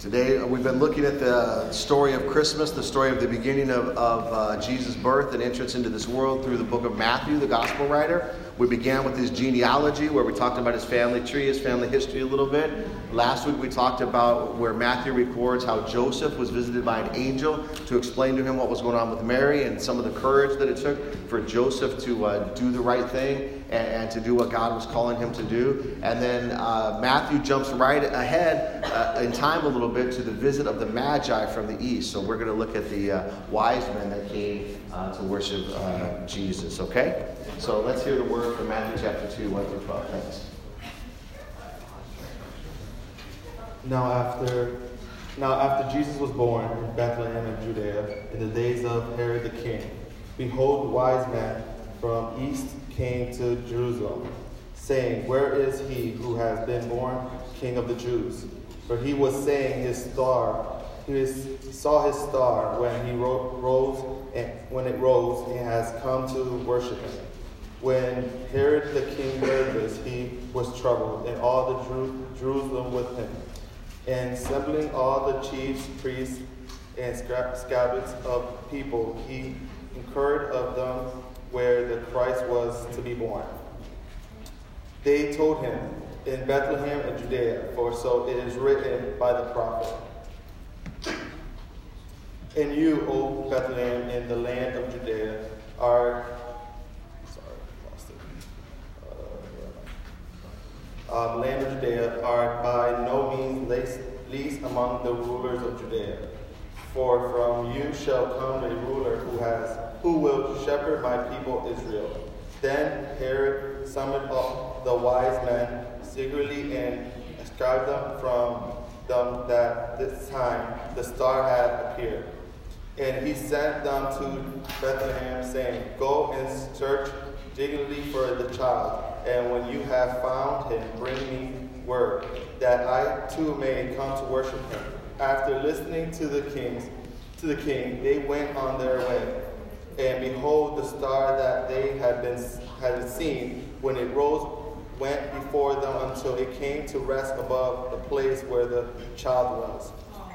Today, we've been looking at the story of Christmas, the story of the beginning of, of uh, Jesus' birth and entrance into this world through the book of Matthew, the gospel writer. We began with his genealogy, where we talked about his family tree, his family history a little bit. Last week, we talked about where Matthew records how Joseph was visited by an angel to explain to him what was going on with Mary and some of the courage that it took for Joseph to uh, do the right thing and, and, to do what God was calling him to do. And then uh, Matthew jumps right ahead uh, in time a little bit to the visit of the Magi from the east. So we're going to look at the uh, wise men that came uh, to worship uh, Jesus, okay? So let's hear the word from Matthew chapter 2, 1 through 12. Thanks. Now after now after Jesus was born in Bethlehem in Judea in the days of Herod the king, behold wise men from east came to Jerusalem, saying, Where is he who has been born king of the Jews? For he was saying his star, he saw his star when he rose, and when it rose, and has come to worship him. When Herod the king heard this, he was troubled, and all the Jeru- Jerusalem with him. And assembling all the chiefs, priests, and scribes of people, he incurred of them where the Christ was to be born. They told him, In Bethlehem of Judea, for so it is written by the prophet. And you, O Bethlehem, in the land of Judea, are sorry. Uh, uh, land of Judea are by no means least, least among the rulers of Judea. For from you shall come a ruler who has who will shepherd my people Israel. Then Herod summoned up the wise men secretly and ascribed them from them that this time the star had appeared. And he sent them to Bethlehem, saying, Go and search diligently for the child, and when you have found him, bring me word, that I too may come to worship him. After listening to the kings, to the king, they went on their way. And behold, the star that they had been had seen when it rose went before them until it came to rest above the place where the child was.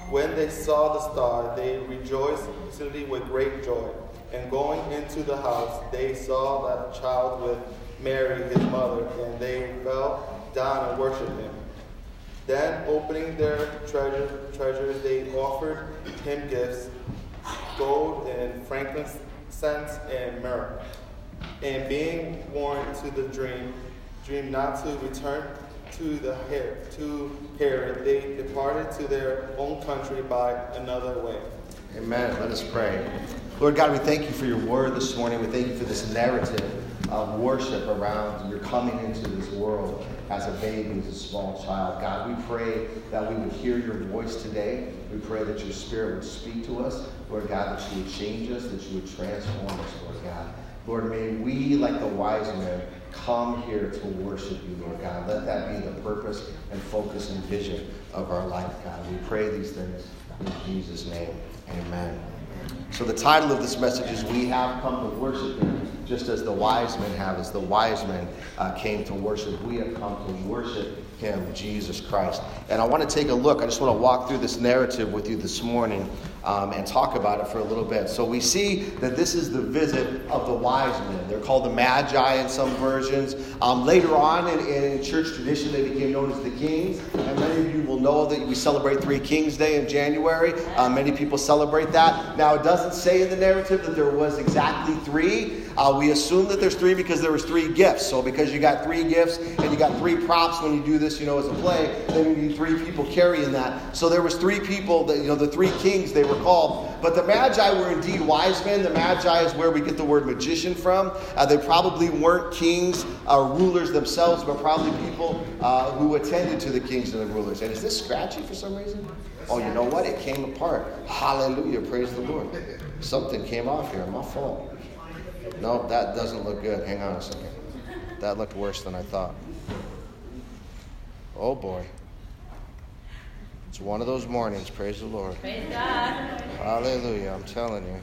When they saw the star, they rejoiced exceedingly with great joy. And going into the house, they saw that child with Mary, his mother, and they fell down and worshipped him. Then, opening their treasure, treasures, they offered him gifts gold and frankincense sense, and myrrh. And being warned to the dream, dream not to return to the hair, to Herod, they departed to their own country by another way. Amen. Let us pray. Lord God, we thank you for your word this morning. We thank you for this narrative of worship around your coming into this world as a baby, as a small child. God, we pray that we would hear your voice today. We pray that your spirit would speak to us. Lord God, that you would change us, that you would transform us, Lord God. Lord, may we, like the wise men, come here to worship you, Lord God. Let that be the purpose and focus and vision of our life, God. We pray these things in Jesus' name. Amen. So the title of this message is We Have Come to Worship Him, just as the wise men have, as the wise men uh, came to worship. We have come to worship him, Jesus Christ. And I want to take a look. I just want to walk through this narrative with you this morning um, and talk about it for a little bit. So we see that this is the visit of the wise men. They're called the Magi in some versions. Um, later on in, in, church tradition, they became known as the kings. And many of you will know that we celebrate Three Kings Day in January. Uh, many people celebrate that. Now, it doesn't say in the narrative that there was exactly three. Uh, we assume that there's three because there was three gifts. So because you got three gifts and you got three props when you do this, you know, as a play, then you need three people carrying that. So there was three people that, you know, the three kings, they were called. But the Magi were indeed wise men. The Magi is where we get the word magician from. Uh, they probably weren't kings or rulers themselves, but probably people uh, who attended to the kings and the rulers. And is this scratchy for some reason? Oh, you know what? It came apart. Hallelujah. Praise the Lord. Something came off here. My fault. No, that doesn't look good. Hang on a second. That looked worse than I thought. Oh boy. It's one of those mornings. Praise the Lord. Praise God. Hallelujah. I'm telling you.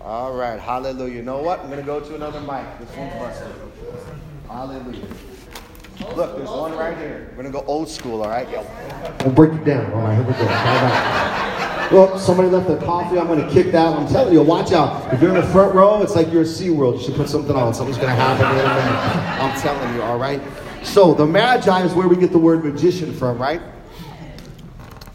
All right. Hallelujah. You know what? I'm going to go to another mic. This one's busted. Hallelujah. Look, there's one right here. We're going to go old school, all right? Yeah. We'll break it down. All right, here we go. All right. Well, somebody left their coffee. I'm going to kick that. I'm telling you, watch out. If you're in the front row, it's like you're at SeaWorld. You should put something on. Something's going to happen in a minute. I'm telling you, all right? So, the Magi is where we get the word magician from, right?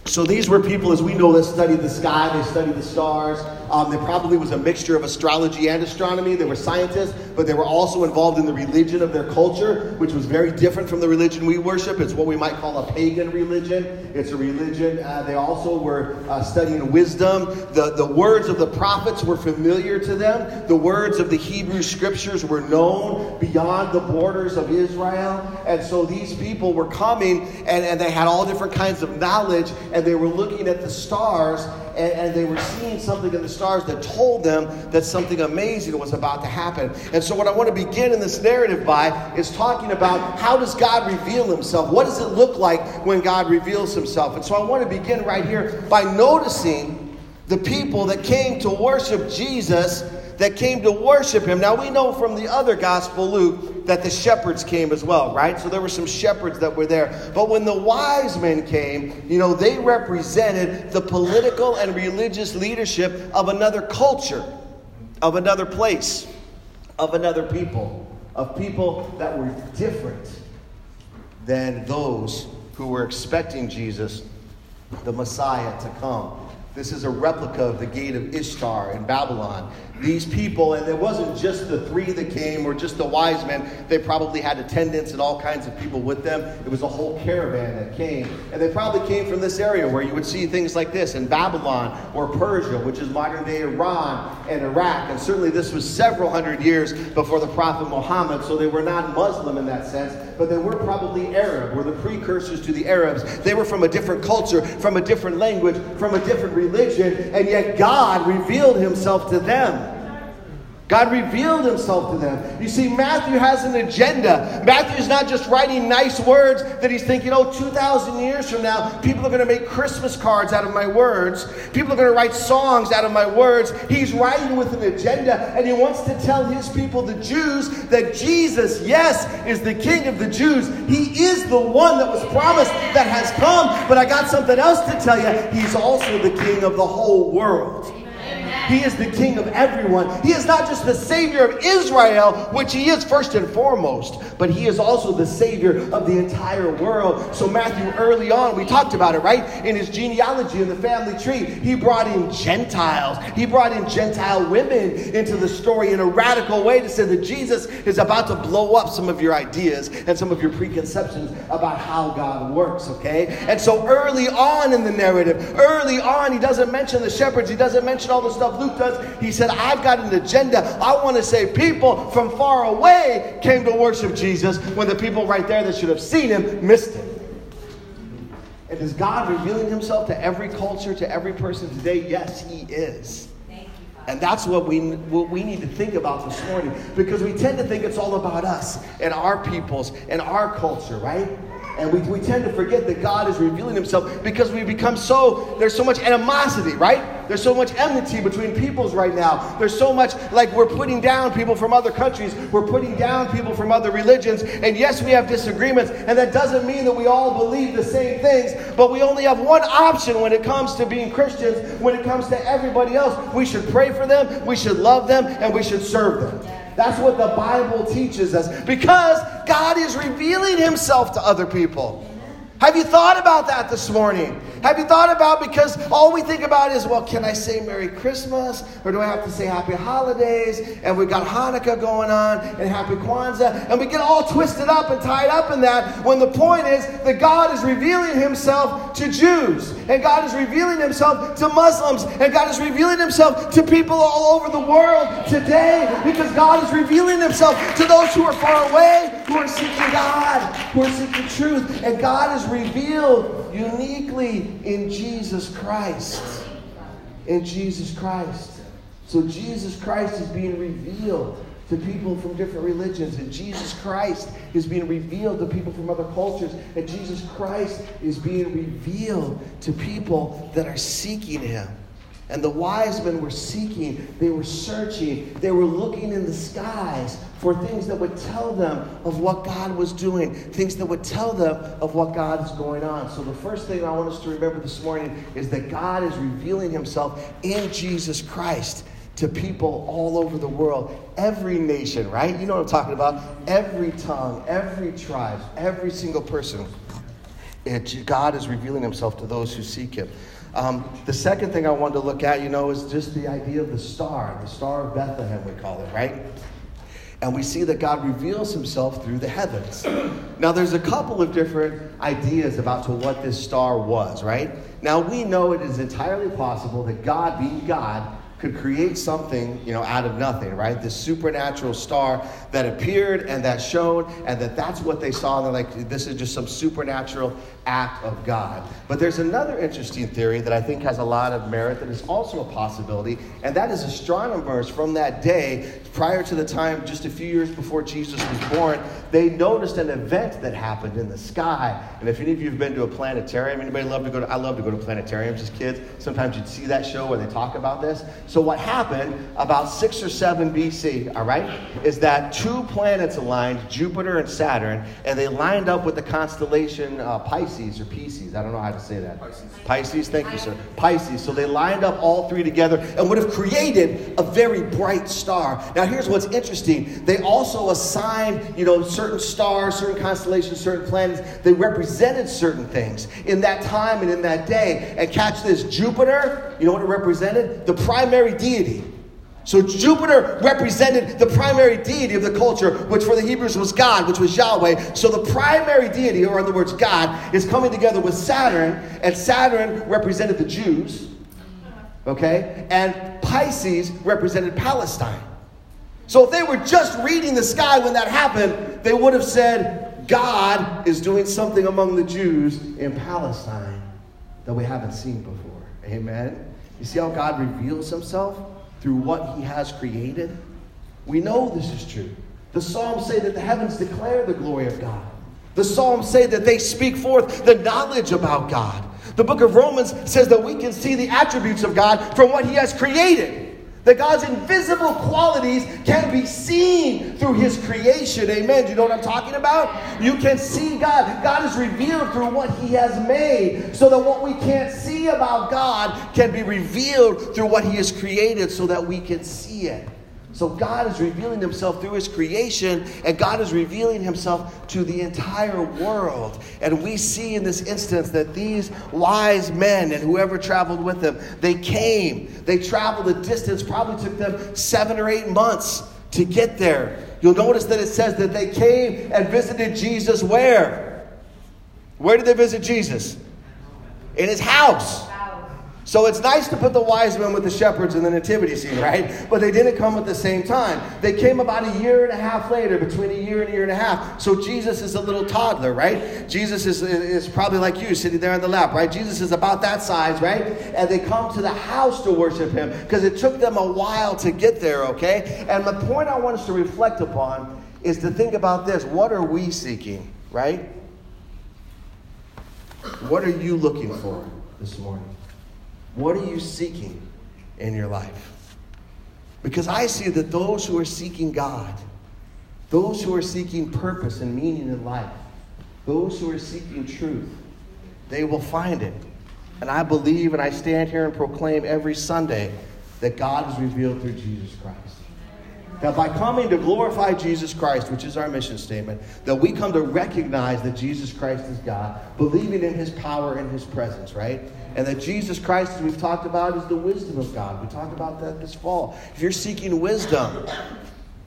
So these were people, as we know, that studied the sky, they studied the stars. Um, there probably was a mixture of astrology and astronomy. They were scientists, but they were also involved in the religion of their culture, which was very different from the religion we worship. It's what we might call a pagan religion. It's a religion. Uh, they also were uh, studying wisdom. The, the words of the prophets were familiar to them. The words of the Hebrew scriptures were known beyond the borders of Israel. And so these people were coming and, and they had all different kinds of knowledge and they were looking at the stars and, and, they were seeing something in the stars that told them that something amazing was about to happen. And so, what I want to begin in this narrative by is talking about how does God reveal Himself? What does it look like when God reveals Himself? And so, I want to begin right here by noticing the people that came to worship Jesus that came to worship him. Now we know from the other gospel, Luke, that the shepherds came as well, right? So there were some shepherds that were there. But when the wise men came, you know, they represented the political and religious leadership of another culture, of another place, of another people, of people that were different than those who were expecting Jesus, the Messiah, to come. This is a replica of the gate of Ishtar in Babylon these people, and it wasn't just the three that came or just the wise men. They probably had attendants and all kinds of people with them. It was a whole caravan that came. And they probably came from this area where you would see things like this in Babylon or Persia, which is modern day Iran and Iraq. And certainly this was several hundred years before the Prophet Muhammad, so they were not Muslim in that sense, but they were probably Arab, were the precursors to the Arabs. They were from a different culture, from a different language, from a different religion, and yet God revealed himself to them. God revealed himself to them. You see, Matthew has an agenda. Matthew's not just writing nice words that he's thinking, oh, 2,000 years from now, people are going to make Christmas cards out of my words. People are going to write songs out of my words. He's writing with an agenda, and he wants to tell his people, the Jews, that Jesus, yes, is the King of the Jews. He is the one that was promised that has come. But I got something else to tell you. He's also the King of the whole world. He is the King of everyone. He is not just the Savior of Israel, which He is first and foremost, but He is also the Savior of the entire world. So, Matthew, early on, we talked about it, right? In his genealogy in the family tree, he brought in Gentiles. He brought in Gentile women into the story in a radical way to say that Jesus is about to blow up some of your ideas and some of your preconceptions about how God works, okay? And so, early on in the narrative, early on, he doesn't mention the shepherds, he doesn't mention all the stuff Luke does. He said, I've got an agenda. I want to say people from far away came to worship Jesus when the people right there that should have seen him missed him. And is God revealing himself to every culture, to every person today? Yes, he is. And that's what we, what we need to think about this morning because we tend to think it's all about us and our peoples and our culture, right? And we, we tend to forget that God is revealing himself because we become so, there's so much animosity, right? There's so much enmity between peoples right now. There's so much, like we're putting down people from other countries. We're putting down people from other religions. And yes, we have disagreements. And that doesn't mean that we all believe the same things. But we only have one option when it comes to being Christians, when it comes to everybody else. We should pray for them, we should love them, and we should serve them. That's what the Bible teaches us because God is revealing himself to other people. Have you thought about that this morning? Have you thought about because all we think about is, well, can I say Merry Christmas or do I have to say Happy Holidays? And we've got Hanukkah going on and Happy Kwanzaa, and we get all twisted up and tied up in that when the point is that God is revealing Himself to Jews, and God is revealing Himself to Muslims, and God is revealing Himself to people all over the world today because God is revealing Himself to those who are far away, who are seeking God, who are seeking truth, and God is revealed uniquely in Jesus Christ. In Jesus Christ. So Jesus Christ is being revealed to people from different religions, and Jesus Christ is being revealed to people from other cultures, and Jesus Christ is being revealed to people that are seeking Him. And the wise men were seeking, they were searching, they were looking in the skies for things that would tell them of what God was doing, things that would tell them of what God is going on. So, the first thing I want us to remember this morning is that God is revealing Himself in Jesus Christ to people all over the world, every nation, right? You know what I'm talking about? Every tongue, every tribe, every single person. God is revealing Himself to those who seek Him. Um, the second thing I wanted to look at, you know, is just the idea of the star, the star of Bethlehem, we call it, right? And we see that God reveals himself through the heavens. Now, there's a couple of different ideas about to what this star was, right? Now, we know it is entirely possible that God, being God, could create something, you know, out of nothing, right? This supernatural star that appeared and that shone, and that that's what they saw. They're like, this is just some supernatural act of God. But there's another interesting theory that I think has a lot of merit that is also a possibility, and that is astronomers from that day, prior to the time, just a few years before Jesus was born, they noticed an event that happened in the sky. And if any of you have been to a planetarium, anybody love to go to, I love to go to planetariums as kids. Sometimes you'd see that show where they talk about this. So what happened about six or seven BC, all right, is that two planets aligned, Jupiter and Saturn, and they lined up with the constellation uh, Pisces or Pisces. I don't know how to say that. Pisces. Pisces, thank you, sir. Pisces. So they lined up all three together and would have created a very bright star. Now, here's what's interesting. They also assigned, you know, certain stars, certain constellations, certain planets. They represented certain things in that time and in that day. And catch this Jupiter, you know what it represented? The primary deity. So Jupiter represented the primary deity of the culture, which for the Hebrews was God, which was Yahweh. So the primary deity, or in other words, God, is coming together with Saturn, and Saturn represented the Jews, okay? And Pisces represented Palestine. So if they were just reading the sky when that happened, they would have said, God is doing something among the Jews in Palestine that we haven't seen before. Amen? You see how God reveals himself? through what he has created? We know this is true. The Psalms say that the heavens declare the glory of God. The Psalms say that they speak forth the knowledge about God. The book of Romans says that we can see the attributes of God from what he has created. That God's invisible qualities can be seen through His creation. Amen. Do you know what I'm talking about? You can see God. God is revealed through what He has made, so that what we can't see about God can be revealed through what He has created, so that we can see it. So God is revealing himself through his creation, and God is revealing himself to the entire world. And we see in this instance that these wise men and whoever traveled with them, they came. They traveled a distance, probably took them seven or eight months to get there. You'll notice that it says that they came and visited Jesus where? Where did they visit Jesus? In his house. So it's nice to put the wise men with the shepherds in the nativity scene, right? But they didn't come at the same time. They came about a year and a half later, between a year and a year and a half. So Jesus is a little toddler, right? Jesus is, is probably like you, sitting there on the lap, right? Jesus is about that size, right? And they come to the house to worship him because it took them a while to get there, okay? And the point I want us to reflect upon is to think about this. What are we seeking, right? What are you looking for this morning? What are you seeking in your life? Because I see that those who are seeking God, those who are seeking purpose and meaning in life, those who are seeking truth, they will find it. And I believe and I stand here and proclaim every Sunday that God is revealed through Jesus Christ. That by coming to glorify Jesus Christ, which is our mission statement, that we come to recognize that Jesus Christ is God, believing in his power and his presence, right? And that Jesus Christ, as we've talked about, is the wisdom of God. We talked about that this fall. If you're seeking wisdom,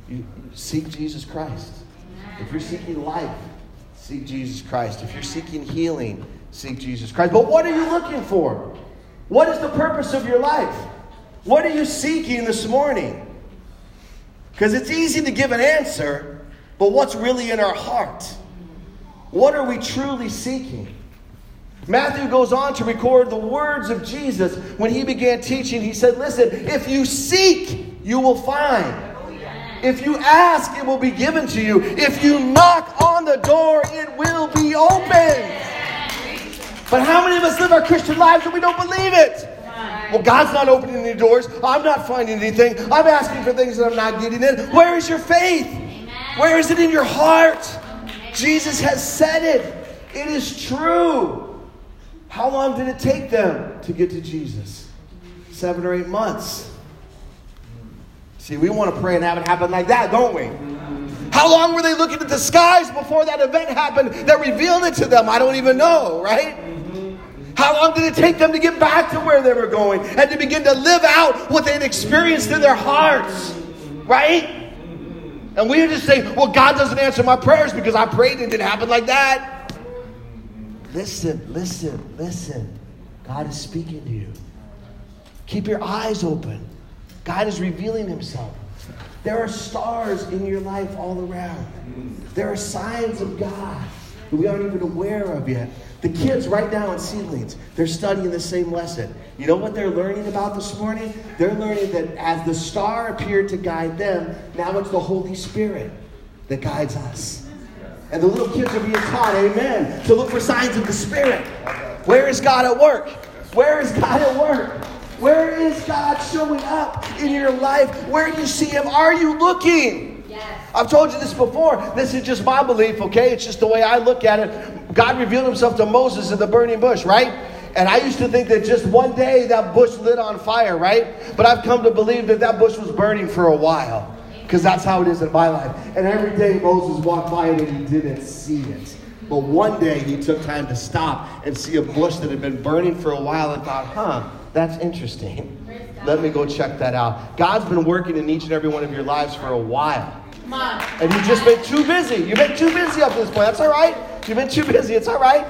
you seek Jesus Christ. If you're seeking life, seek Jesus Christ. If you're seeking healing, seek Jesus Christ. But what are you looking for? What is the purpose of your life? What are you seeking this morning? Because it's easy to give an answer, but what's really in our heart? What are we truly seeking? Matthew goes on to record the words of Jesus when he began teaching. He said, Listen, if you seek, you will find. If you ask, it will be given to you. If you knock on the door, it will be opened. But how many of us live our Christian lives and we don't believe it? Well, God's not opening any doors. I'm not finding anything. I'm asking for things that I'm not getting in. Where is your faith? Where is it in your heart? Jesus has said it. It is true. How long did it take them to get to Jesus? Seven or eight months. See, we want to pray and have it happen like that, don't we? How long were they looking at the skies before that event happened that revealed it to them? I don't even know, right? How long did it take them to get back to where they were going and to begin to live out what they'd experienced in their hearts? Right? And we just say, well, God doesn't answer my prayers because I prayed and it didn't happen like that. Listen, listen, listen. God is speaking to you. Keep your eyes open. God is revealing himself. There are stars in your life all around. There are signs of God that we aren't even aware of yet. The kids right now in Seedlings, they're studying the same lesson. You know what they're learning about this morning? They're learning that as the star appeared to guide them, now it's the Holy Spirit that guides us. And the little kids are being taught, amen, to look for signs of the Spirit. Where is God at work? Where is God at work? Where is God showing up in your life? Where do you see Him? Are you looking? Yes. I've told you this before. This is just my belief, okay? It's just the way I look at it. God revealed Himself to Moses in the burning bush, right? And I used to think that just one day that bush lit on fire, right? But I've come to believe that that bush was burning for a while. Because that's how it is in my life. And every day Moses walked by it and he didn't see it. But one day he took time to stop and see a bush that had been burning for a while and thought, huh, that's interesting. Let me go check that out. God's been working in each and every one of your lives for a while. And you've just been too busy. You've been too busy up to this point. That's all right. You've been too busy. It's all right.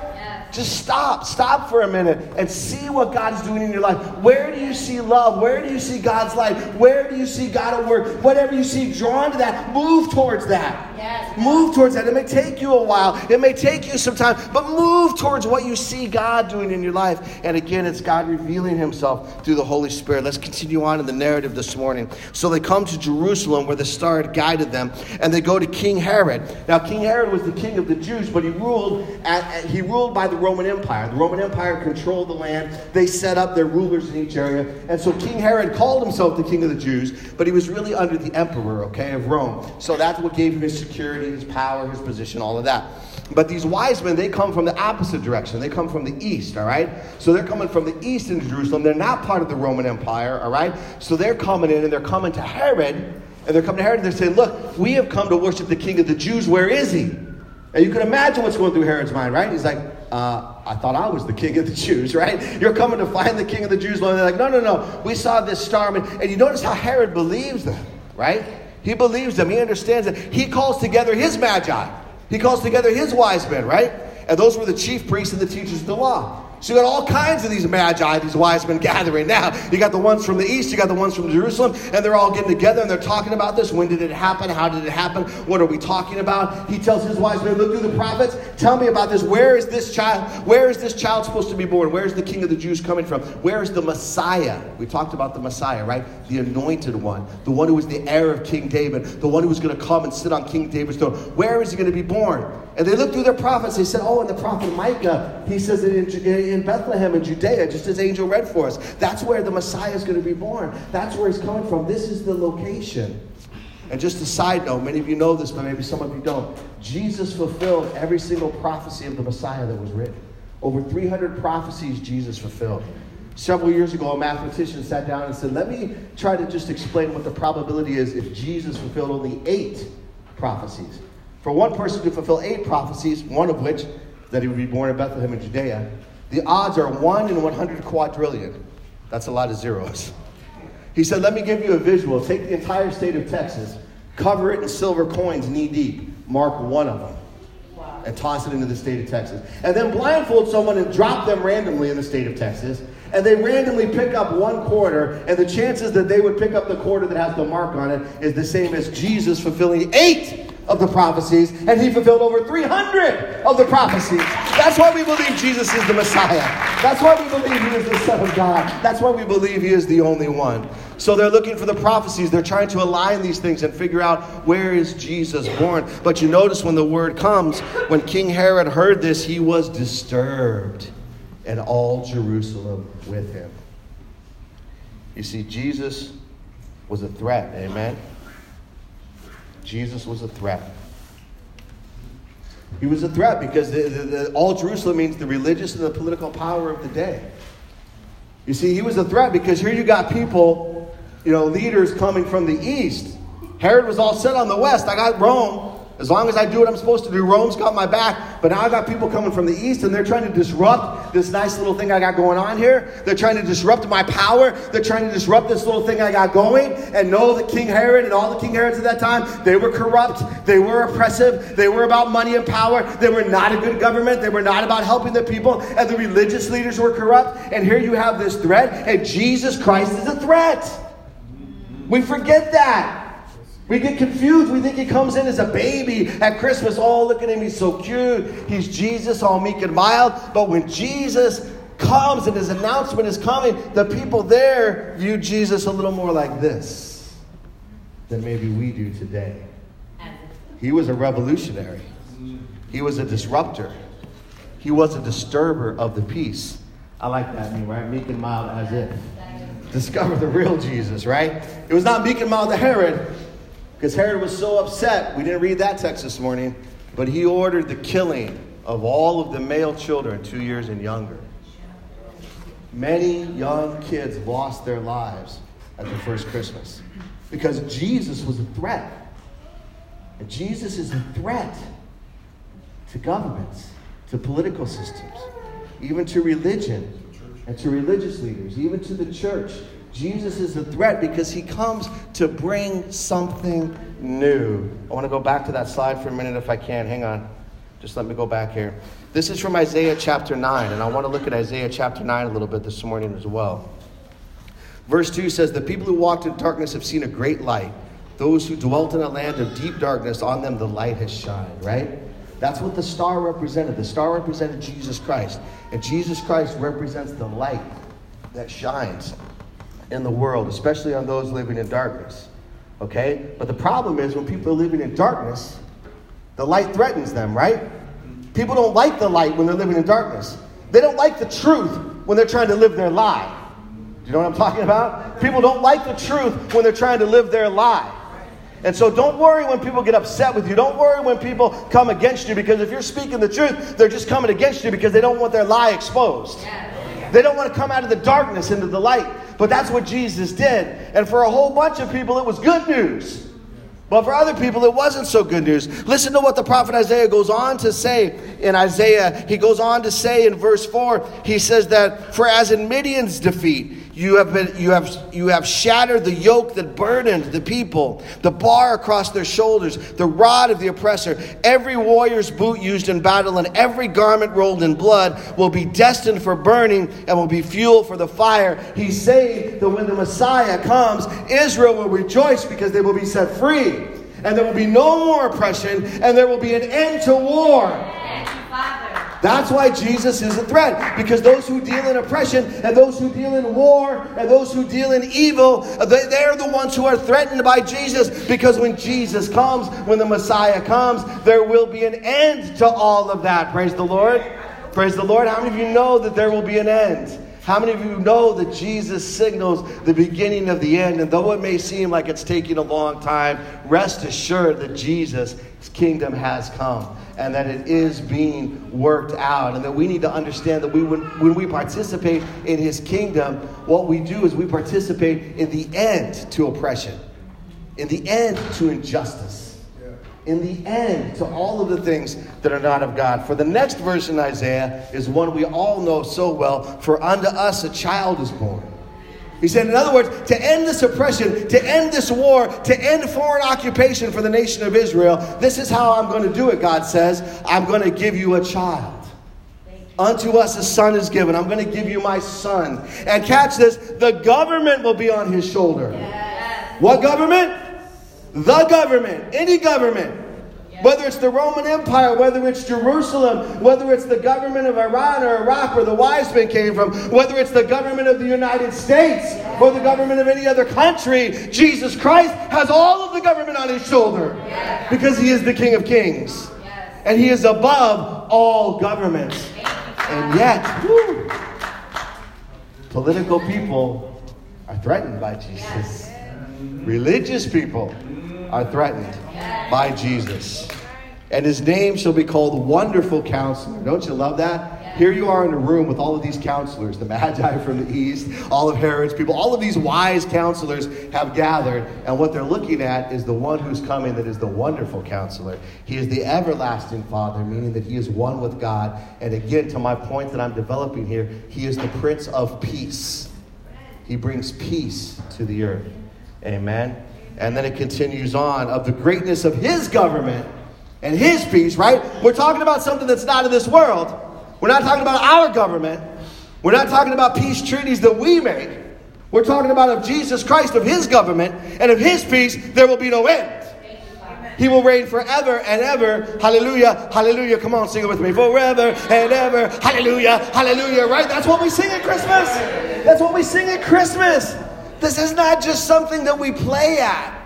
Just stop. Stop for a minute and see what God's doing in your life. Where do you see love? Where do you see God's light? Where do you see God at work? Whatever you see drawn to that, move towards that. Yes. Move towards that. It may take you a while. It may take you some time, but move towards what you see God doing in your life. And again, it's God revealing himself through the Holy Spirit. Let's continue on in the narrative this morning. So they come to Jerusalem where the star had guided them, and they go to King Herod. Now, King Herod was the king of the Jews, but he ruled at, he ruled by the Roman Empire. The Roman Empire controlled the land. They set up their rulers in each area. And so King Herod called himself the king of the Jews, but he was really under the emperor, okay, of Rome. So that's what gave him his security, his power, his position, all of that. But these wise men, they come from the opposite direction. They come from the east, all right? So they're coming from the east into Jerusalem. They're not part of the Roman Empire, all right? So they're coming in and they're coming to Herod, and they're coming to Herod and they're saying, Look, we have come to worship the king of the Jews. Where is he? And you can imagine what's going through Herod's mind, right? He's like, uh, I thought I was the king of the Jews, right? You're coming to find the king of the Jews. And they're like, no, no, no. We saw this star. And you notice how Herod believes them, right? He believes them. He understands it. He calls together his magi. He calls together his wise men, right? And those were the chief priests and the teachers of the law. So you got all kinds of these magi, these wise men gathering. Now, you got the ones from the east, you got the ones from Jerusalem, and they're all getting together and they're talking about this. When did it happen? How did it happen? What are we talking about? He tells his wise men, look through the prophets, tell me about this. Where is this child? Where is this child supposed to be born? Where is the king of the Jews coming from? Where is the Messiah? We talked about the Messiah, right? The anointed one, the one who was the heir of King David, the one who was going to come and sit on King David's throne. Where is he going to be born? And they looked through their prophets. They said, oh, and the prophet Micah, he says that in, in Bethlehem in Judea, just as angel read for us. That's where the Messiah is going to be born. That's where he's coming from. This is the location. And just a side note, many of you know this, but maybe some of you don't. Jesus fulfilled every single prophecy of the Messiah that was written. Over 300 prophecies Jesus fulfilled. Several years ago, a mathematician sat down and said, Let me try to just explain what the probability is if Jesus fulfilled only eight prophecies. For one person to fulfill eight prophecies, one of which that he would be born in Bethlehem in Judea, the odds are 1 in 100 quadrillion. That's a lot of zeros. He said, Let me give you a visual. Take the entire state of Texas, cover it in silver coins knee deep, mark one of them, and toss it into the state of Texas. And then blindfold someone and drop them randomly in the state of Texas. And they randomly pick up one quarter, and the chances that they would pick up the quarter that has the mark on it is the same as Jesus fulfilling eight of the prophecies, and he fulfilled over 300 of the prophecies. That's why we believe Jesus is the Messiah. That's why we believe he is the Son of God. That's why we believe he is the only one. So they're looking for the prophecies. They're trying to align these things and figure out where is Jesus born. But you notice when the word comes, when King Herod heard this, he was disturbed, and all Jerusalem with him. You see, Jesus was a threat. Amen. Jesus was a threat. He was a threat because the, the, the, all Jerusalem means the religious and the political power of the day. You see, he was a threat because here you got people, you know, leaders coming from the east. Herod was all set on the west. I got Rome. As long as I do what I'm supposed to do, Rome's got my back. But now I've got people coming from the east and they're trying to disrupt this nice little thing I got going on here. They're trying to disrupt my power. They're trying to disrupt this little thing I got going. And know that King Herod and all the King Herods at that time, they were corrupt. They were oppressive. They were about money and power. They were not a good government. They were not about helping the people. And the religious leaders were corrupt. And here you have this threat. And Jesus Christ is a threat. We forget that. We get confused. We think he comes in as a baby at Christmas. Oh, look at him. He's so cute. He's Jesus, all meek and mild. But when Jesus comes and his announcement is coming, the people there view Jesus a little more like this than maybe we do today. He was a revolutionary, he was a disruptor, he was a disturber of the peace. I like that name, right? Meek and mild as if. Discover the real Jesus, right? It was not meek and mild to Herod, because Herod was so upset. We didn't read that text this morning, but he ordered the killing of all of the male children two years and younger. Many young kids lost their lives at the first Christmas because Jesus was a threat. And Jesus is a threat to governments, to political systems, even to religion and to religious leaders, even to the church. Jesus is a threat because he comes to bring something new. I want to go back to that slide for a minute if I can. Hang on. Just let me go back here. This is from Isaiah chapter 9, and I want to look at Isaiah chapter 9 a little bit this morning as well. Verse 2 says, The people who walked in darkness have seen a great light. Those who dwelt in a land of deep darkness, on them the light has shined, right? That's what the star represented. The star represented Jesus Christ. And Jesus Christ represents the light that shines in the world, especially on those living in darkness. Okay? But the problem is when people are living in darkness, the light threatens them, right? People don't like the light when they're living in darkness. They don't like the truth when they're trying to live their lie. Do you know what I'm talking about? People don't like the truth when they're trying to live their lie. And so don't worry when people get upset with you. Don't worry when people come against you because if you're speaking the truth, they're just coming against you because they don't want their lie exposed. They don't want to come out of the darkness into the light. But that's what Jesus did. And for a whole bunch of people, it was good news. But for other people, it wasn't so good news. Listen to what the prophet Isaiah goes on to say in Isaiah. He goes on to say in verse 4, he says that, For as in Midian's defeat, you have, been, you, have, you have shattered the yoke that burdened the people, the bar across their shoulders, the rod of the oppressor. Every warrior's boot used in battle and every garment rolled in blood will be destined for burning and will be fuel for the fire. He said that when the Messiah comes, Israel will rejoice because they will be set free. And there will be no more oppression, and there will be an end to war. That's why Jesus is a threat. Because those who deal in oppression and those who deal in war and those who deal in evil, they, they're the ones who are threatened by Jesus. Because when Jesus comes, when the Messiah comes, there will be an end to all of that. Praise the Lord. Praise the Lord. How many of you know that there will be an end? How many of you know that Jesus signals the beginning of the end? And though it may seem like it's taking a long time, rest assured that Jesus' kingdom has come and that it is being worked out. And that we need to understand that we, when, when we participate in his kingdom, what we do is we participate in the end to oppression, in the end to injustice in the end to all of the things that are not of God. For the next verse in Isaiah is one we all know so well For unto us a child is born. He said, in other words, to end this oppression, to end this war, to end foreign occupation for the nation of Israel, this is how I'm going to do it, God says. I'm going to give you a child. Unto us a son is given. I'm going to give you my son. And catch this the government will be on his shoulder. Yes. What government? The government. Any government. Whether it's the Roman Empire, whether it's Jerusalem, whether it's the government of Iran or Iraq where the wise men came from, whether it's the government of the United States or the government of any other country, Jesus Christ has all of the government on his shoulder because he is the King of Kings. And he is above all governments. And yet, whew, political people are threatened by Jesus. Religious people are threatened by Jesus. And his name shall be called Wonderful Counselor. Don't you love that? Here you are in a room with all of these counselors, the Magi from the east, all of Herod's people, all of these wise counselors have gathered, and what they're looking at is the one who's coming that is the wonderful counselor. He is the everlasting Father, meaning that he is one with God. And again, to my point that I'm developing here, he is the Prince of Peace. He brings peace to the earth. Amen. And then it continues on of the greatness of his government and his peace, right? We're talking about something that's not in this world. We're not talking about our government. We're not talking about peace treaties that we make. We're talking about of Jesus Christ, of his government, and of his peace, there will be no end. He will reign forever and ever. Hallelujah, hallelujah. Come on, sing it with me. Forever and ever. Hallelujah, hallelujah. Right? That's what we sing at Christmas. That's what we sing at Christmas. This is not just something that we play at,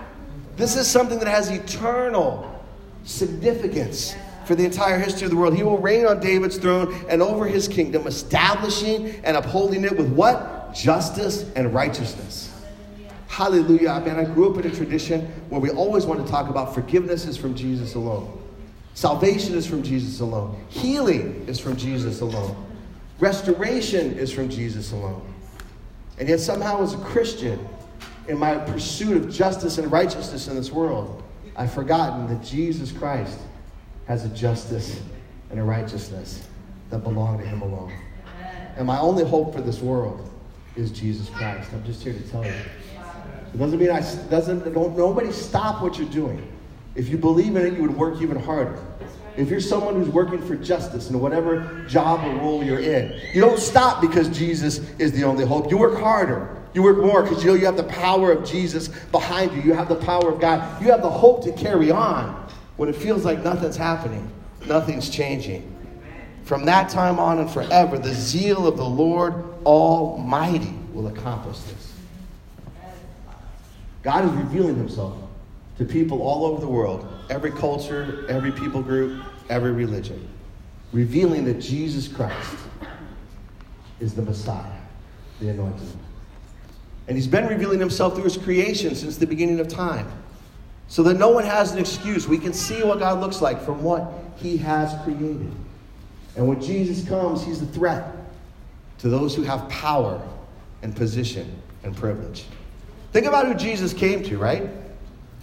this is something that has eternal significance for the entire history of the world. He will reign on David's throne and over his kingdom, establishing and upholding it with what? Justice and righteousness. Hallelujah. I mean, I grew up in a tradition where we always want to talk about forgiveness is from Jesus alone. Salvation is from Jesus alone. Healing is from Jesus alone. Restoration is from Jesus alone. And yet, somehow, as a Christian, in my pursuit of justice and righteousness in this world, I've forgotten that Jesus Christ has a justice and a righteousness that belong to Him alone. And my only hope for this world is Jesus Christ. I'm just here to tell you. It doesn't mean I doesn't don't nobody stop what you're doing. If you believe in it, you would work even harder. If you're someone who's working for justice in whatever job or role you're in, you don't stop because Jesus is the only hope. You work harder. You work more because you know you have the power of Jesus behind you. You have the power of God. You have the hope to carry on when it feels like nothing's happening, nothing's changing. From that time on and forever, the zeal of the Lord Almighty will accomplish this. God is revealing himself to people all over the world, every culture, every people group, every religion, revealing that Jesus Christ is the Messiah, the anointed. And he's been revealing himself through his creation since the beginning of time. So that no one has an excuse. We can see what God looks like from what he has created. And when Jesus comes, he's a threat to those who have power and position and privilege. Think about who Jesus came to, right?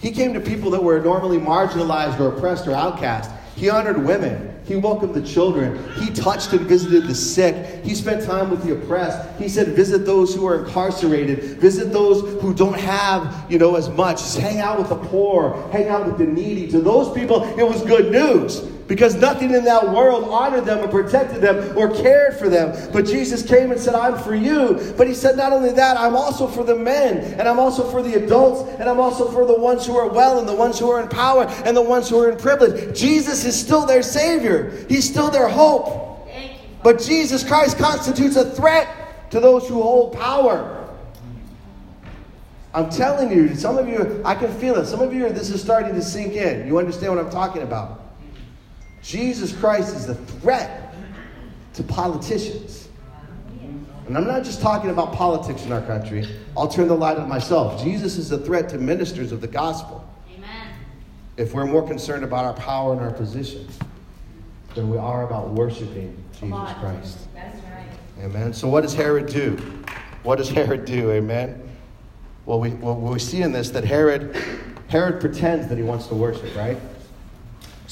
He came to people that were normally marginalized or oppressed or outcast. He honored women. He welcomed the children. He touched and visited the sick. He spent time with the oppressed. He said, visit those who are incarcerated. Visit those who don't have, you know, as much. Just hang out with the poor. Hang out with the needy. To those people, it was good news because nothing in that world honored them or protected them or cared for them. But Jesus came and said, I'm for you. But he said, not only that, I'm also for the men, and I'm also for the adults, and I'm also for the ones who are well, and the ones who are in power, and the ones who are in privilege. Jesus is still their Savior, He's still their hope. But Jesus Christ constitutes a threat to those who hold power. I'm telling you, some of you, I can feel it. Some of you, this is starting to sink in. You understand what I'm talking about? Jesus Christ is a threat to politicians. And I'm not just talking about politics in our country. I'll turn the light on myself. Jesus is a threat to ministers of the gospel. Amen. If we're more concerned about our power and our position than we are about worshiping Jesus Christ. That's right. Amen. So, what does Herod do? What does Herod do? Amen. Well, we, well, we see in this that Herod, Herod pretends that he wants to worship, right?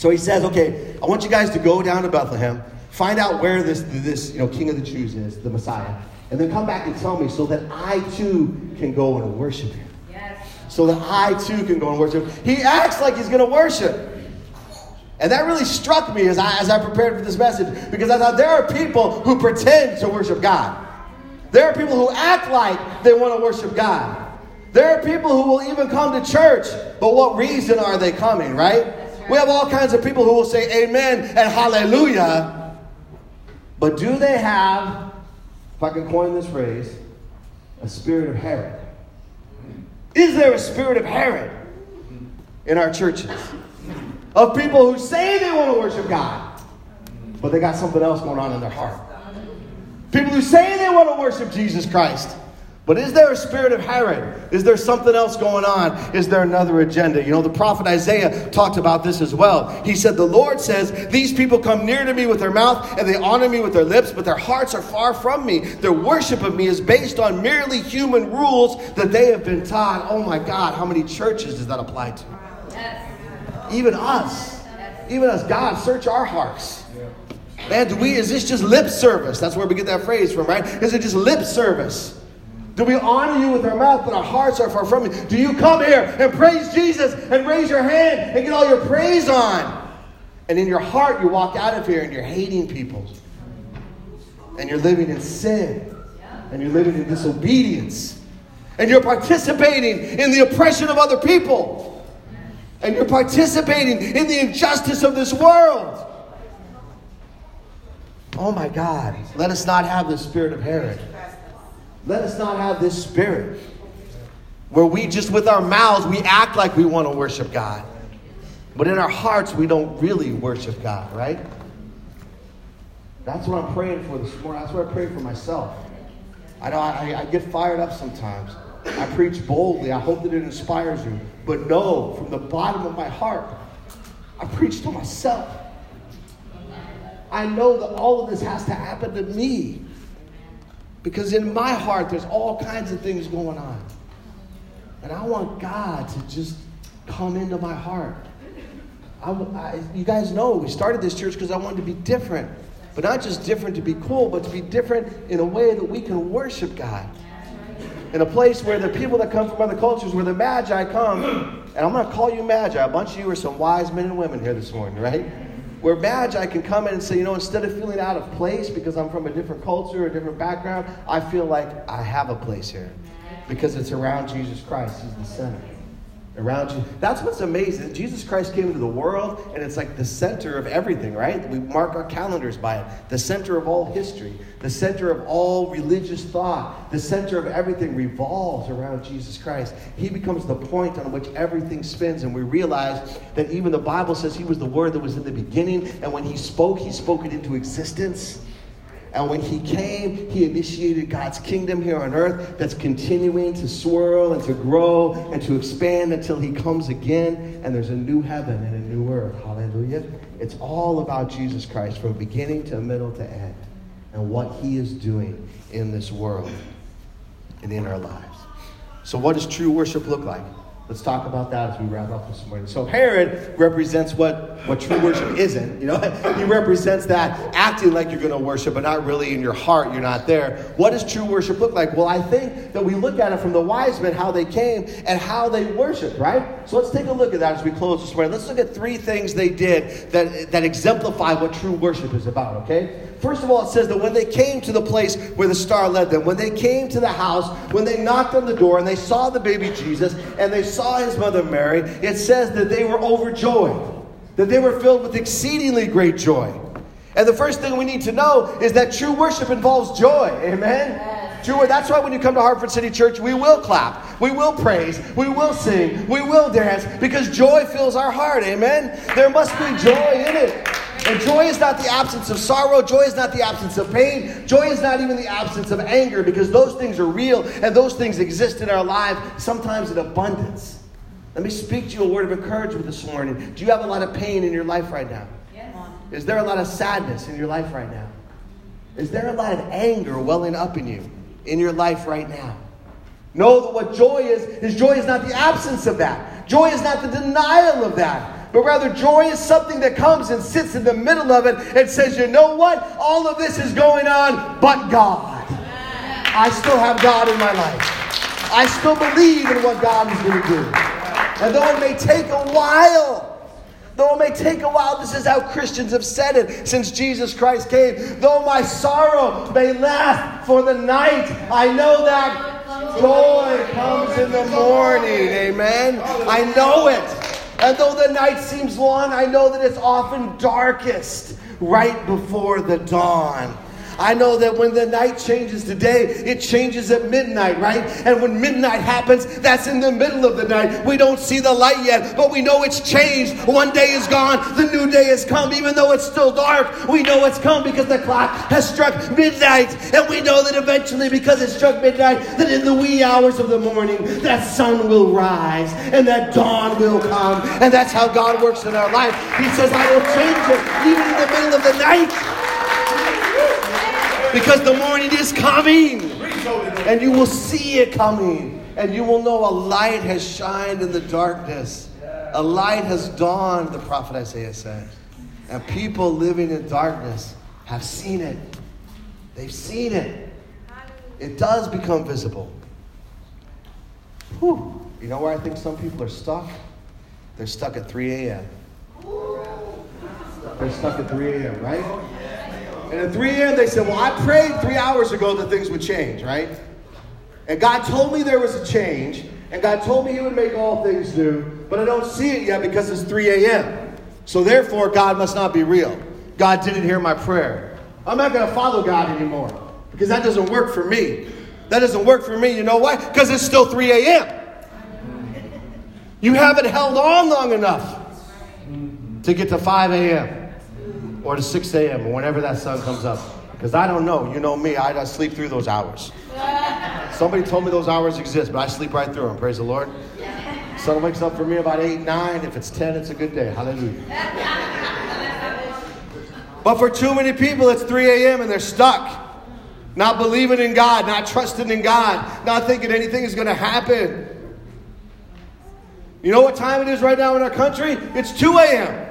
So he says, okay, I want you guys to go down to Bethlehem, find out where this, this you know, king of the Jews is, the Messiah, and then come back and tell me so that I too can go and worship him. Yes. So that I too can go and worship. He acts like he's going to worship. And that really struck me as I, as I prepared for this message because I thought there are people who pretend to worship God. There are people who act like they want to worship God. There are people who will even come to church, but what reason are they coming, right? We have all kinds of people who will say amen and hallelujah. But do they have, if I can coin this phrase, a spirit of Herod? Is there a spirit of Herod in our churches? Of people who say they want to worship God, but they got something else going on in their heart. People who say they want to worship Jesus Christ, But is there a spirit of Herod? Is there something else going on? Is there another agenda? You know, the prophet Isaiah talked about this as well. He said, The Lord says, These people come near to me with their mouth and they honor me with their lips, but their hearts are far from me. Their worship of me is based on merely human rules that they have been taught. Oh my God, how many churches does that apply to? Even us. Even us. God, search our hearts. Man, do we, is this just lip service? That's where we get that phrase from, right? Is it just lip service? Do we honor you with our mouth, but our hearts are far from you? Do you come here and praise Jesus and raise your hand and get all your praise on? And in your heart, you walk out of here and you're hating people. And you're living in sin. And you're living in disobedience. And you're participating in the oppression of other people. And you're participating in the injustice of this world. Oh my God. Let us not have the spirit of Herod. Let us not have this spirit where we just with our mouths we act like we want to worship God. But in our hearts we don't really worship God, right? That's what I'm praying for this morning. That's what I pray for myself. I know I, I get fired up sometimes. I preach boldly. I hope that it inspires you. But no, from the bottom of my heart, I preach to myself. I know that all of this has to happen to me. Because in my heart, there's all kinds of things going on. And I want God to just come into my heart. I, I, you guys know we started this church because I wanted to be different. But not just different to be cool, but to be different in a way that we can worship God. In a place where the people that come from other cultures, where the Magi come, and I'm going to call you Magi. A bunch of you are some wise men and women here this morning, right? Where Magi can come in and say, you know, instead of feeling out of place because I'm from a different culture, a different background, I feel like I have a place here because it's around Jesus Christ. He's the center around you. That's what's amazing. Jesus Christ came into the world, and it's like the center of everything, right? We mark our calendars by it. The center of all history, the center of all religious thought, the center of everything revolves around Jesus Christ. He becomes the point on which everything spins, and we realize that even the Bible says He was the Word that was in the beginning, and when He spoke, He spoke it into existence. And when he came, he initiated God's kingdom here on earth that's continuing to swirl and to grow and to expand until he comes again and there's a new heaven and a new earth. Hallelujah. It's all about Jesus Christ from beginning to middle to end and what he is doing in this world and in our lives. So, what does true worship look like? Let's talk about that as we wrap up this morning. So Herod represents what, what true worship isn't. You know, he represents that acting like you're going to worship, but not really in your heart. You're not there. What does true worship look like? Well, I think that we look at it from the wise men, how they came and how they worshiped. Right. So let's take a look at that as we close this morning. Let's look at three things they did that that exemplify what true worship is about. Okay. First of all, it says that when they came to the place where the star led them, when they came to the house, when they knocked on the door and they saw the baby Jesus and they saw his mother Mary, it says that they were overjoyed, that they were filled with exceedingly great joy. And the first thing we need to know is that true worship involves joy. Amen? True, that's why when you come to Hartford City Church, we will clap, we will praise, we will sing, we will dance because joy fills our heart. Amen? There must be joy in it. And joy is not the absence of sorrow. Joy is not the absence of pain. Joy is not even the absence of anger because those things are real and those things exist in our lives, sometimes in abundance. Let me speak to you a word of encouragement this morning. Do you have a lot of pain in your life right now? Yes. Is there a lot of sadness in your life right now? Is there a lot of anger welling up in you in your life right now? Know that what joy is, is joy is not the absence of that. Joy is not the denial of that but rather joy is something that comes and sits in the middle of it and says, you know what? All of this is going on, but God. I still have God in my life. I still believe in what God is going to do. And though it may take a while, Though it may take a while, this is how Christians have said it since Jesus Christ came. Though my sorrow may last for the night, I know that joy comes in the morning. Amen. I know it. And though the night seems long, I know that it's often darkest right before the dawn. I know that when the night changes today, it changes at midnight, right? And when midnight happens, that's in the middle of the night. We don't see the light yet, but we know it's changed. One day is gone, the new day has come. Even though it's still dark, we know it's come because the clock has struck midnight. And we know that eventually, because it struck midnight, that in the wee hours of the morning, that sun will rise and that dawn will come. And that's how God works in our life. He says, I will change it even in the middle of the night. Because the morning is coming. And you will see it coming. And you will know a light has shined in the darkness. A light has dawned, the prophet Isaiah said. And people living in darkness have seen it. They've seen it. It does become visible. Whew. You know where I think some people are stuck? They're stuck at 3 a.m. They're stuck at 3 a.m., right? And at 3 a.m., they said, Well, I prayed three hours ago that things would change, right? And God told me there was a change, and God told me He would make all things new, but I don't see it yet because it's 3 a.m. So therefore, God must not be real. God didn't hear my prayer. I'm not going to follow God anymore because that doesn't work for me. That doesn't work for me. You know why? Because it's still 3 a.m. You haven't held on long enough to get to 5 a.m. or to 6 a.m. or whenever that sun comes up. Because I don't know. You know me, I, I sleep through those hours. Somebody told me those hours exist, but I sleep right through them. Praise the Lord. Sun wakes up for me about 8, 9. If it's 10, it's a good day. Hallelujah. But for too many people, it's 3 a.m. and they're stuck. Not believing in God, not trusting in God, not thinking anything is going to happen. You know what time it is right now in our country? It's 2 a.m.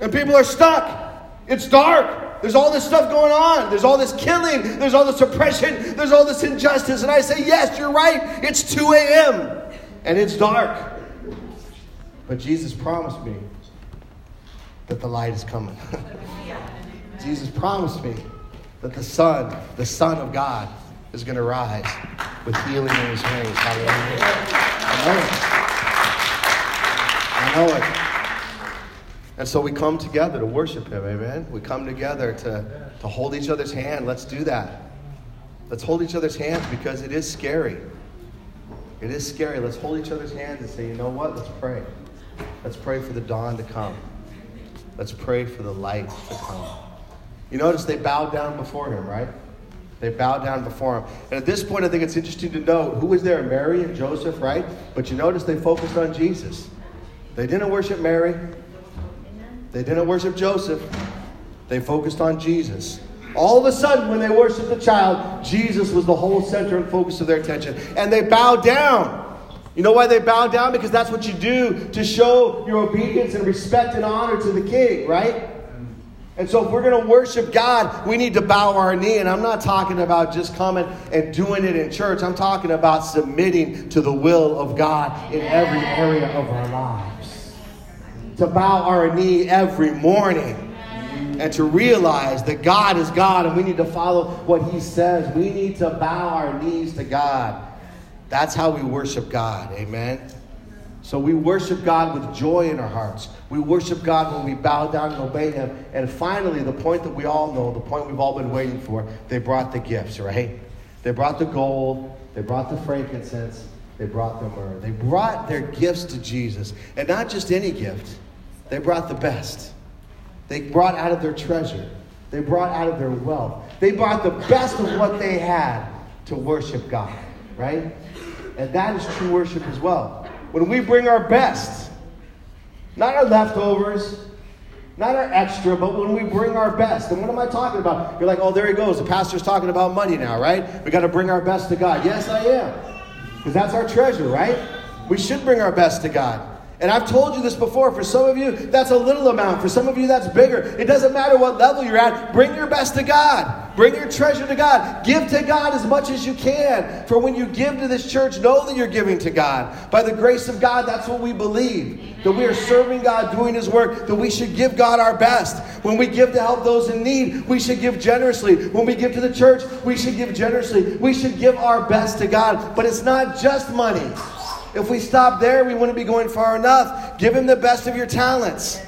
And people are stuck. It's dark. There's all this stuff going on. There's all this killing. There's all this oppression. There's all this injustice. And I say, yes, you're right. It's 2 a.m. And it's dark. But Jesus promised me that the light is coming. Jesus promised me that the Son, the Son of God, is going to rise with healing in his. Hallelujah. I know it. I know it. And so we come together to worship him, amen? We come together to, to hold each other's hand. Let's do that. Let's hold each other's hands because it is scary. It is scary. Let's hold each other's hands and say, you know what? Let's pray. Let's pray for the dawn to come. Let's pray for the light to come. You notice they bowed down before him, right? They bowed down before him. And at this point, I think it's interesting to note who was there? Mary and Joseph, right? But you notice they focused on Jesus. They didn't worship Mary, they didn't worship Joseph. They focused on Jesus. All of a sudden, when they worshiped the child, Jesus was the whole center and focus of their attention. And they bowed down. You know why they bowed down? Because that's what you do to show your obedience and respect and honor to the king, right? And so, if we're going to worship God, we need to bow our knee. And I'm not talking about just coming and doing it in church. I'm talking about submitting to the will of God in every area of our lives. To bow our knee every morning and to realize that God is God and we need to follow what He says. We need to bow our knees to God. That's how we worship God. Amen. So we worship God with joy in our hearts. We worship God when we bow down and obey Him. And finally, the point that we all know, the point we've all been waiting for, they brought the gifts, right? They brought the gold, they brought the frankincense, they brought the myrrh. They brought their gifts to Jesus. And not just any gift, they brought the best. They brought out of their treasure, they brought out of their wealth. They brought the best of what they had to worship God, right? And that is true worship as well. When we bring our best, not our leftovers, not our extra, but when we bring our best. And what am I talking about? You're like, oh, there he goes. The pastor's talking about money now, right? We got to bring our best to God. Yes, I am. Because that's our treasure, right? We should bring our best to God. And I've told you this before. For some of you, that's a little amount. For some of you, that's bigger. It doesn't matter what level you're at. Bring your best to God. Bring your treasure to God. Give to God as much as you can. For when you give to this church, know that you're giving to God. By the grace of God, that's what we believe. That we are serving God, doing His work, that we should give God our best. When we give to help those in need, we should give generously. When we give to the church, we should give generously. We should give our best to God. But it's not just money. If we stop there, we wouldn't be going far enough. Give him the best of your talents.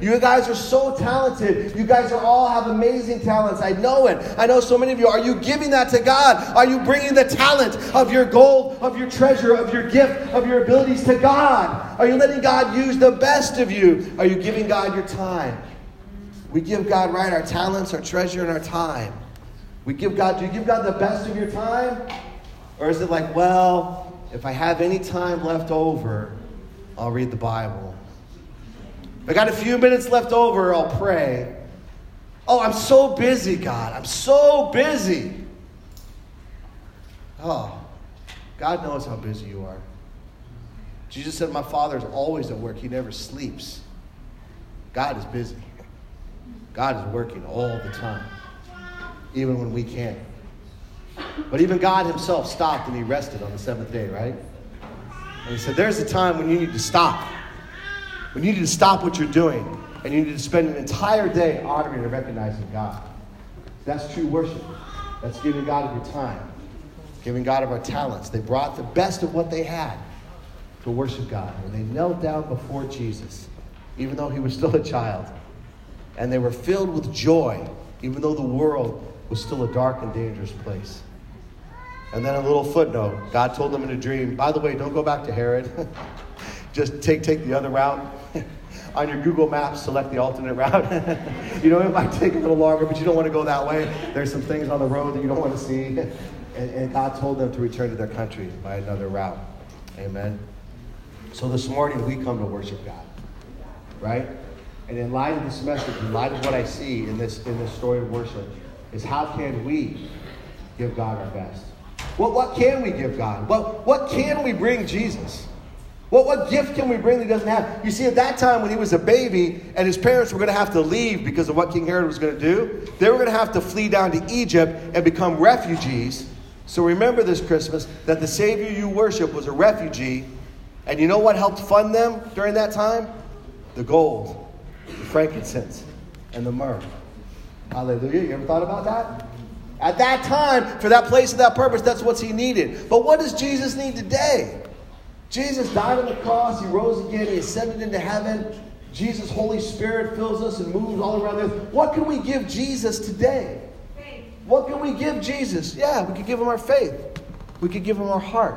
You guys are so talented. You guys are all have amazing talents. I know it. I know so many of you. Are you giving that to God? Are you bringing the talent of your gold, of your treasure, of your gift, of your abilities to God? Are you letting God use the best of you? Are you giving God your time? We give God, right, our talents, our treasure, and our time. We give God, do you give God the best of your time? Or is it like, well, if I have any time left over, I'll read the Bible. If I got a few minutes left over, I'll pray. Oh, I'm so busy, God. I'm so busy. Oh, God knows how busy you are. Jesus said, My Father is always at work, He never sleeps. God is busy. God is working all the time, even when we can't. But even God Himself stopped and He rested on the seventh day, right? And He said, There's a time when you need to stop. When you need to stop what you're doing and you need to spend an entire day honoring and recognizing God. That's true worship. That's giving God of your time, giving God of our talents. They brought the best of what they had to worship God. And they knelt down before Jesus, even though he was still a child. And they were filled with joy, even though the world was still a dark and dangerous place. And then a little footnote God told them in a dream, by the way, don't go back to Herod. Just take, take the other route. On your Google Maps, select the alternate route. you know, it might take a little longer, but you don't want to go that way. There's some things on the road that you don't want to see. And, and God told them to return to their country by another route. Amen. So this morning we come to worship God, right? And in light of this message, in light of what I see in this in this story of worship, is how can we give God our best? What what can we give God? What what can we bring Jesus? What, what gift can we bring that he doesn't have? You see, at that time when he was a baby and his parents were going to have to leave because of what King Herod was going to do, they were going to have to flee down to Egypt and become refugees. So remember this Christmas that the Savior you worship was a refugee. And you know what helped fund them during that time? The gold, the frankincense, and the myrrh. Hallelujah. You ever thought about that? At that time, for that place and that purpose, that's what he needed. But what does Jesus need today? Jesus died on the cross, he rose again, he ascended into heaven. Jesus' Holy Spirit fills us and moves all around earth. What can we give Jesus today? Faith. What can we give Jesus? Yeah, we could give him our faith. We could give him our heart.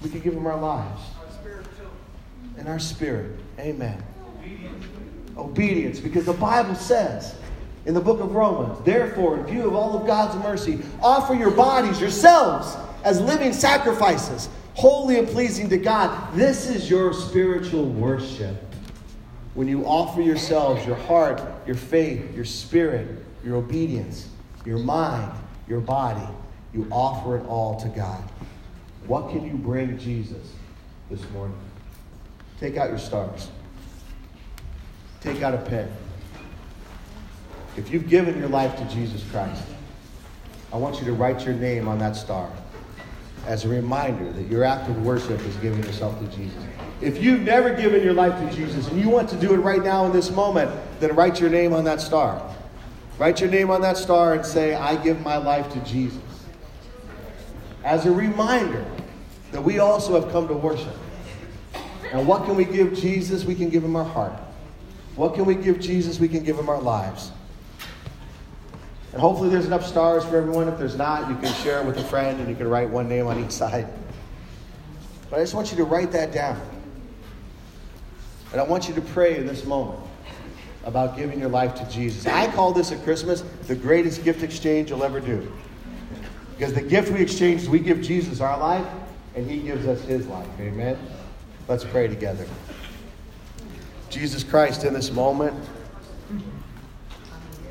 We could give him our lives. Our spirit too. And our spirit. Amen. Obedience. Obedience, because the Bible says in the book of Romans, therefore, in view of all of God's mercy, offer your bodies, yourselves, as living sacrifices holy and pleasing to God. This is your spiritual worship. When you offer yourselves, your heart, your faith, your spirit, your obedience, your mind, your body, you offer it all to God. What can you bring Jesus this morning? Take out your stars. Take out a pen. If you've given your life to Jesus Christ, I want you to write your name on that star as a reminder that your act of worship is giving yourself to Jesus. If you've never given your life to Jesus and you want to do it right now in this moment, then write your name on that star. Write your name on that star and say, I give my life to Jesus. As a reminder that we also have come to worship. And what can we give Jesus? We can give him our heart. What can we give Jesus? We can give him our lives. And hopefully there's enough stars for everyone. If there's not, you can share it with a friend and you can write one name on each side. But I just want you to write that down. And I want you to pray in this moment about giving your life to Jesus. I call this at Christmas the greatest gift exchange you'll ever do. Because the gift we exchange we give Jesus our life and he gives us his life. Amen? Let's pray together. Jesus Christ, in this moment,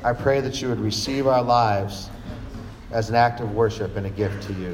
I pray that you would receive our lives as an act of worship and a gift to you.